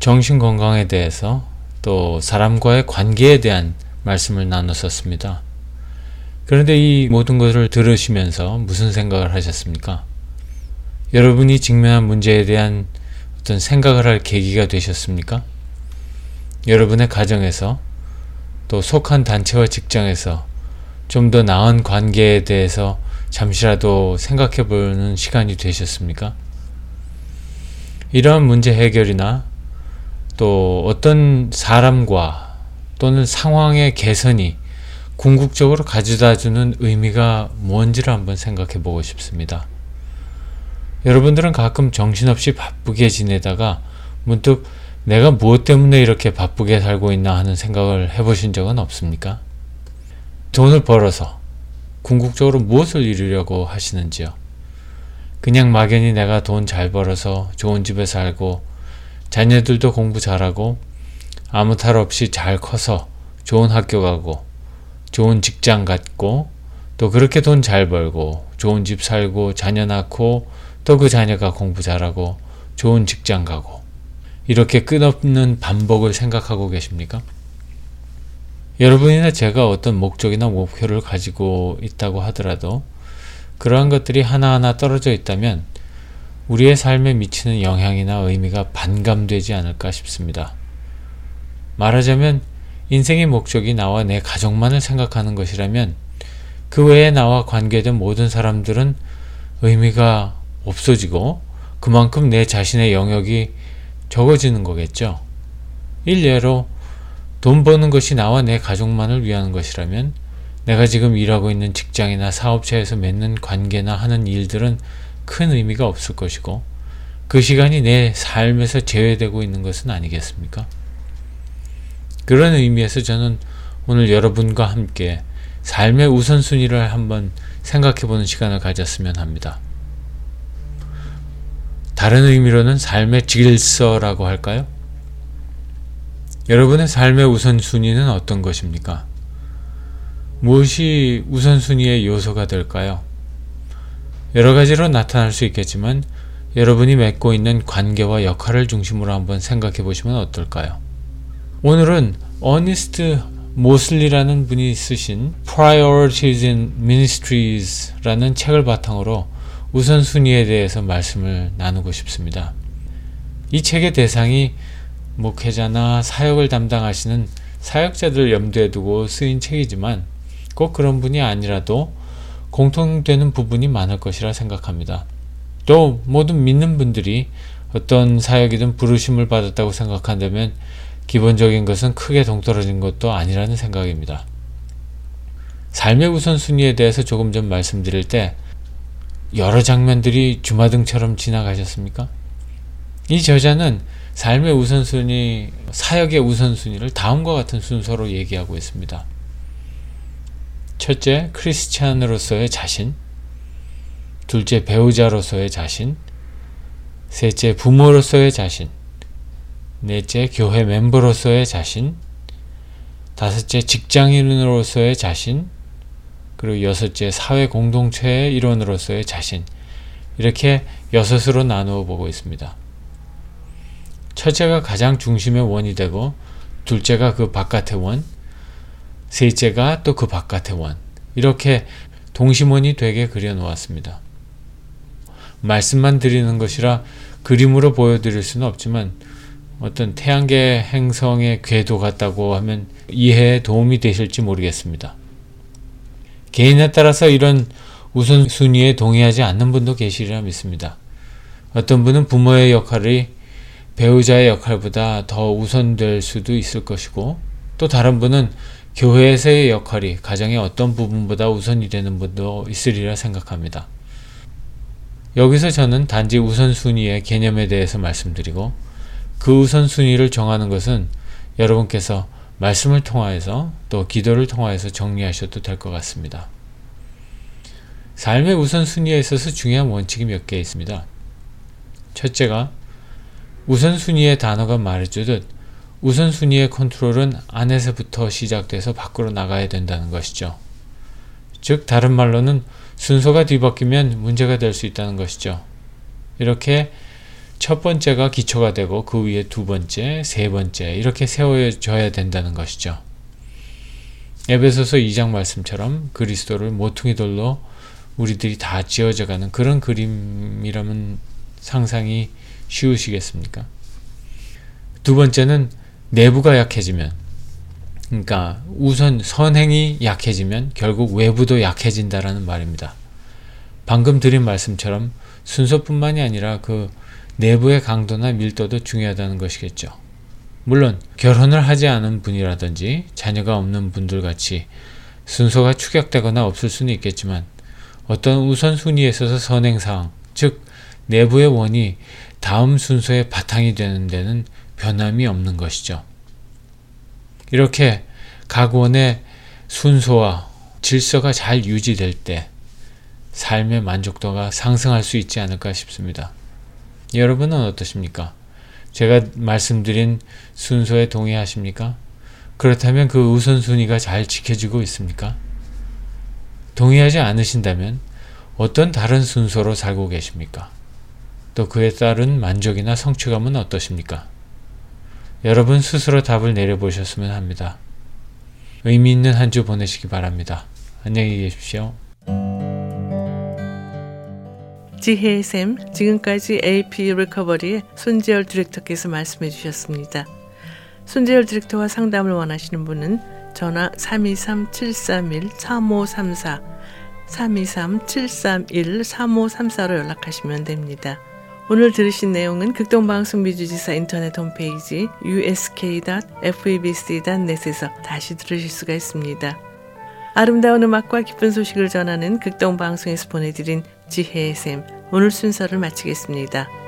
정신 건강에 대해서 또 사람과의 관계에 대한 말씀을 나눴었습니다. 그런데 이 모든 것을 들으시면서 무슨 생각을 하셨습니까? 여러분이 직면한 문제에 대한 어떤 생각을 할 계기가 되셨습니까? 여러분의 가정에서 또 속한 단체와 직장에서 좀 더 나은 관계에 대해서 잠시라도 생각해 보는 시간이 되셨습니까? 이러한 문제 해결이나 또 어떤 사람과 또는 상황의 개선이 궁극적으로 가져다 주는 의미가 뭔지를 한번 생각해 보고 싶습니다. 여러분들은 가끔 정신없이 바쁘게 지내다가 문득 내가 무엇 때문에 이렇게 바쁘게 살고 있나 하는 생각을 해보신 적은 없습니까? 돈을 벌어서 궁극적으로 무엇을 이루려고 하시는지요? 그냥 막연히 내가 돈 잘 벌어서 좋은 집에 살고 자녀들도 공부 잘하고 아무 탈 없이 잘 커서 좋은 학교 가고 좋은 직장 갖고 또 그렇게 돈 잘 벌고 좋은 집 살고 자녀 낳고 또 그 자녀가 공부 잘하고 좋은 직장 가고 이렇게 끝없는 반복을 생각하고 계십니까? 여러분이나 제가 어떤 목적이나 목표를 가지고 있다고 하더라도 그러한 것들이 하나하나 떨어져 있다면 우리의 삶에 미치는 영향이나 의미가 반감되지 않을까 싶습니다. 말하자면 인생의 목적이 나와 내 가족만을 생각하는 것이라면 그 외에 나와 관계된 모든 사람들은 의미가 없어지고 그만큼 내 자신의 영역이 적어지는 거겠죠. 일례로 돈 버는 것이 나와 내 가족만을 위한 것이라면 내가 지금 일하고 있는 직장이나 사업체에서 맺는 관계나 하는 일들은 큰 의미가 없을 것이고 그 시간이 내 삶에서 제외되고 있는 것은 아니겠습니까? 그런 의미에서 저는 오늘 여러분과 함께 삶의 우선순위를 한번 생각해 보는 시간을 가졌으면 합니다. 다른 의미로는 삶의 질서라고 할까요? 여러분의 삶의 우선순위는 어떤 것입니까? 무엇이 우선순위의 요소가 될까요? 여러 가지로 나타날 수 있겠지만 여러분이 맺고 있는 관계와 역할을 중심으로 한번 생각해 보시면 어떨까요? 오늘은 어니스트 모슬리라는 분이 쓰신 Priorities in Ministries라는 책을 바탕으로 우선순위에 대해서 말씀을 나누고 싶습니다. 이 책의 대상이 목회자나 사역을 담당하시는 사역자들 염두에 두고 쓰인 책이지만 꼭 그런 분이 아니라도 공통되는 부분이 많을 것이라 생각합니다. 또 모든 믿는 분들이 어떤 사역이든 부르심을 받았다고 생각한다면 기본적인 것은 크게 동떨어진 것도 아니라는 생각입니다. 삶의 우선순위에 대해서 조금 전 말씀드릴 때 여러 장면들이 주마등처럼 지나가셨습니까? 이 저자는 삶의 우선순위, 사역의 우선순위를 다음과 같은 순서로 얘기하고 있습니다. 첫째, 크리스찬으로서의 자신. 둘째, 배우자로서의 자신. 셋째, 부모로서의 자신. 넷째, 교회 멤버로서의 자신. 다섯째, 직장인으로서의 자신. 그리고 여섯째, 사회 공동체의 일원으로서의 자신. 이렇게 여섯으로 나누어 보고 있습니다. 첫째가 가장 중심의 원이 되고, 둘째가 그 바깥의 원, 셋째가 또 그 바깥의 원. 이렇게 동심원이 되게 그려 놓았습니다. 말씀만 드리는 것이라 그림으로 보여드릴 수는 없지만 어떤 태양계 행성의 궤도 같다고 하면 이해에 도움이 되실지 모르겠습니다. 개인에 따라서 이런 우선순위에 동의하지 않는 분도 계시리라 믿습니다. 어떤 분은 부모의 역할이 배우자의 역할보다 더 우선될 수도 있을 것이고 또 다른 분은 교회에서의 역할이 가정의 어떤 부분보다 우선이 되는 분도 있으리라 생각합니다. 여기서 저는 단지 우선순위의 개념에 대해서 말씀드리고 그 우선순위를 정하는 것은 여러분께서 말씀을 통하여서 또 기도를 통하여서 정리하셔도 될 것 같습니다. 삶의 우선순위에 있어서 중요한 원칙이 몇 개 있습니다. 첫째가 우선순위의 단어가 말해주듯 우선순위의 컨트롤은 안에서부터 시작돼서 밖으로 나가야 된다는 것이죠. 즉 다른 말로는 순서가 뒤바뀌면 문제가 될 수 있다는 것이죠. 이렇게 첫 번째가 기초가 되고 그 위에 두 번째, 세 번째 이렇게 세워져야 된다는 것이죠. 에베소서 2장 말씀처럼 그리스도를 모퉁이 돌로 우리들이 다 지어져 가는 그런 그림이라면 상상이 쉬우시겠습니까? 두 번째는 내부가 약해지면 그러니까 우선 선행이 약해지면 결국 외부도 약해진다라는 말입니다. 방금 드린 말씀처럼 순서뿐만이 아니라 그 내부의 강도나 밀도도 중요하다는 것이겠죠. 물론 결혼을 하지 않은 분이라든지 자녀가 없는 분들 같이 순서가 축약되거나 없을 수는 있겠지만 어떤 우선순위에 있어서 선행사항, 즉 내부의 원이 다음 순서의 바탕이 되는 데는 변함이 없는 것이죠. 이렇게 각 원의 순서와 질서가 잘 유지될 때 삶의 만족도가 상승할 수 있지 않을까 싶습니다. 여러분은 어떠십니까? 제가 말씀드린 순서에 동의하십니까? 그렇다면 그 우선순위가 잘 지켜지고 있습니까? 동의하지 않으신다면 어떤 다른 순서로 살고 계십니까? 또 그에 따른 만족이나 성취감은 어떠십니까? 여러분 스스로 답을 내려보셨으면 합니다. 의미 있는 한 주 보내시기 바랍니다. 안녕히 계십시오. 지혜의 샘, 지금까지 AP 리커버리의 손재열 디렉터께서 말씀해 주셨습니다. 손재열 디렉터와 상담을 원하시는 분은 전화 323-731-3534, 323-731-3534로 연락하시면 됩니다. 오늘 들으신 내용은 극동방송 미주지사 인터넷 홈페이지 usk.febc.net에서 다시 들으실 수가 있습니다. 아름다운 음악과 기쁜 소식을 전하는 극동방송에서 보내드린 지혜의 샘 오늘 순서를 마치겠습니다.